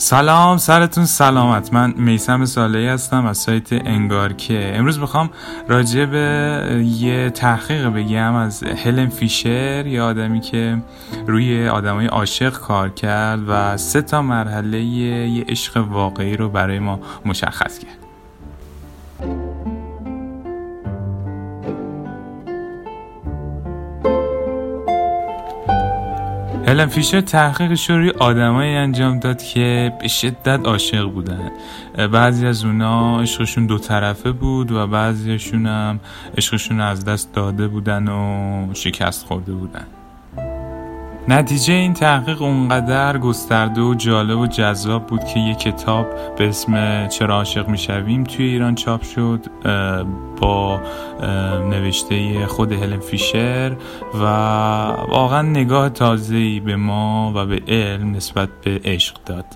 سلام سرتون سلامت. من میسم سالهی هستم از سایت انگارکه امروز می‌خوام راجع به یه تحقیق بگم از هلن فیشر یه آدمی که روی آدمای عاشق کار کرد و سه تا مرحله یه عشق واقعی رو برای ما مشخص کرد. هلن فیشر تحقیقش رو روی آدمایی انجام داد که به شدت عاشق بودن. بعضی از اونا عشقشون دو طرفه بود و بعضیشون هم عشقشون از دست داده بودن و شکست خورده بودن. نتیجه این تحقیق اونقدر گسترده و جالب و جذاب بود که یه کتاب به اسم چرا عاشق می‌شویم توی ایران چاپ شد با نوشته خود هلن فیشر و واقعا نگاه تازه‌ای به ما و به علم نسبت به عشق داد.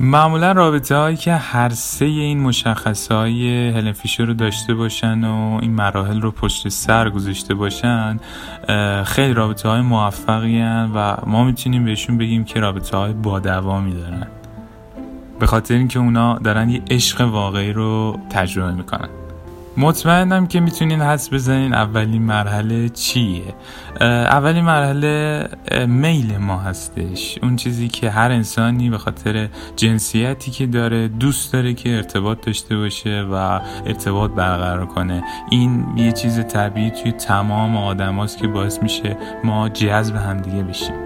معمولا رابطه هایی که هر سه این مشخصه های هلن فیشر رو داشته باشن و این مراحل رو پشت سر گذاشته باشن خیلی رابطه های موفقی و ما می‌تونیم بهشون بگیم که رابطه های با دوامی دارن. به خاطر اینکه اونا دارن یه عشق واقعی رو تجربه می‌کنن. مطمئنم که می‌تونین حس بزنین اولین مرحله چیه. اولین مرحله میل ما هستش. اون چیزی که هر انسانی به خاطر جنسیتی که داره دوست داره که ارتباط داشته باشه و ارتباط برقرار کنه. این یه چیز طبیعی توی تمام آدم که باعث میشه ما جذب همدیگه بشیم.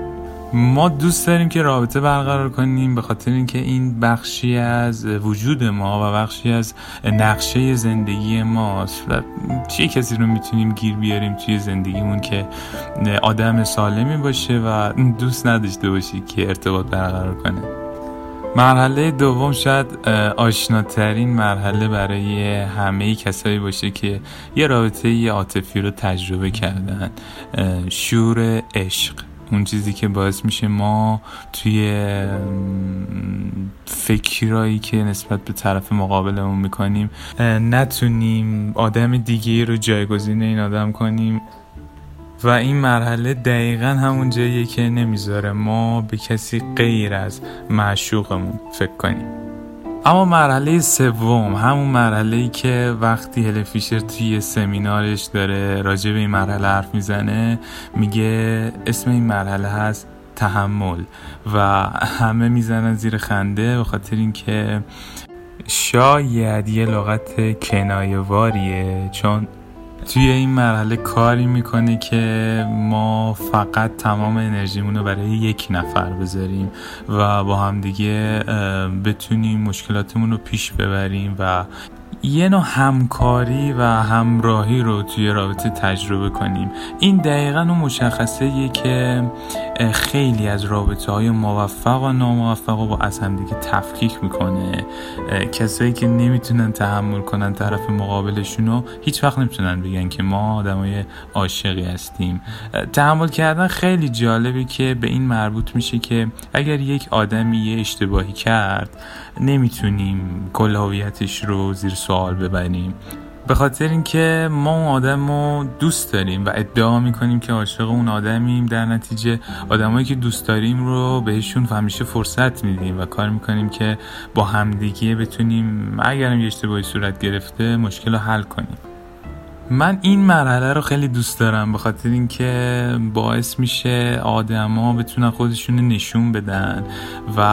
ما دوست داریم که رابطه برقرار کنیم به خاطر اینکه این بخشی از وجود ما و بخشی از نقشه زندگی ماست و چه کسی رو می‌تونیم گیر بیاریم توی زندگیمون که آدم سالمی باشه و دوست نداشته باشی که ارتباط برقرار کنه. مرحله دوم شاید آشناترین مرحله برای همه کسایی باشه که یه رابطه عاطفی رو تجربه کردن. شور عشق. اون چیزی که باعث میشه ما توی فکرایی که نسبت به طرف مقابلمون می‌کنیم نتونیم آدم دیگه رو جایگزین این آدم کنیم. و این مرحله دقیقا همون جاییه که نمی‌ذاره ما به کسی غیر از معشوقمون فکر کنیم. اما مرحله سوم همون مرحله ای که وقتی هل فیشر توی سمینارش داره راجع به این مرحله حرف می‌زنه میگه اسم این مرحله هست تحمل و همه می‌زنن زیر خنده به خاطر اینکه شاید یه لغت کنایواریه چون توی این مرحله کاری می‌کنه که ما فقط تمام انرژیمون رو برای یک نفر بذاریم و با هم دیگه بتونیم مشکلاتمون رو پیش ببریم و یه نوع همکاری و همراهی رو توی رابطه تجربه کنیم. این دقیقا اون مشخصه که خیلی از رابطه های موفق و ناموفق رو با از همدیگه تفکیک می‌کنه. کسایی که نمی‌تونن تحمل کنن طرف مقابلشون رو هیچ وقت نمی‌تونن بگن که ما آدمای عاشقی هستیم. تحمل کردن خیلی جالبه که به این مربوط میشه که اگر یک آدمی یه اشتباهی کرد نمی‌تونیم کل هویتش رو زیر سوال ببریم به خاطر اینکه ما اون آدم رو دوست داریم و ادعا می‌کنیم که عاشق اون آدمیم در نتیجه آدمایی که دوست داریم رو بهشون همیشه فرصت میدیم و کار می‌کنیم که با همدیگه بتونیم اگرم یه اشتباهی صورت گرفته مشکل رو حل کنیم. من این مرحله رو خیلی دوست دارم به خاطر اینکه باعث میشه آدما بتونن خودشون نشون بدن و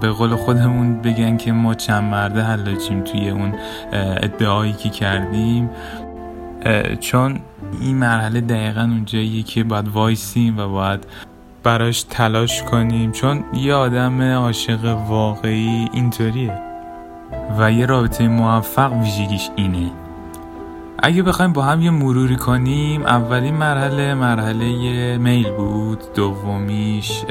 به قول خودمون بگن که ما چند مرده حلاجیم توی اون ادعایی که کردیم. چون این مرحله دقیقا اونجاییه که باید وایسیم و باید براش تلاش کنیم. چون یه آدم عاشق واقعی اینطوریه و یه رابطه موفق ویژگیش اینه. اگه بخوایم با هم یه مروری کنیم اولین مرحله مرحله میل بود. دومیش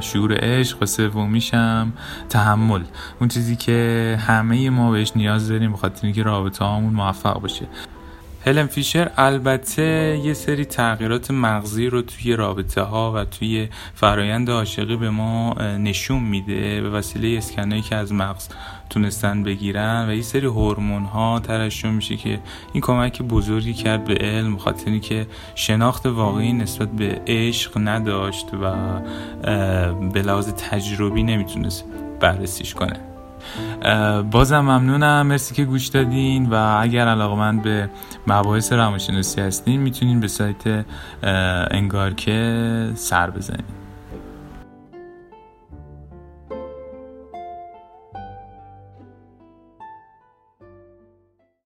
شعور عشق و سومیش هم تحمل. اون چیزی که همه ما بهش نیاز داریم بخاطر اینکه رابطه همون موفق باشه. هلن فیشر البته یه سری تغییرات مغزی رو توی رابطه ها و توی فرایند عاشقی به ما نشون میده به وسیله اسکنایی که از مغز تونستن بگیرن و یه سری هورمون ها ترشح میشه که این کمک بزرگی کرد به علم خاطری که شناخت واقعی نسبت به عشق نداشت و به لحاظ تجربی نمی‌تونست بررسیش کنه. بازم ممنونم. مرسی که گوش دادین و اگر علاقه من به مباحث روانشناسی هستین می‌تونین به سایت انگارکه سر بزنین.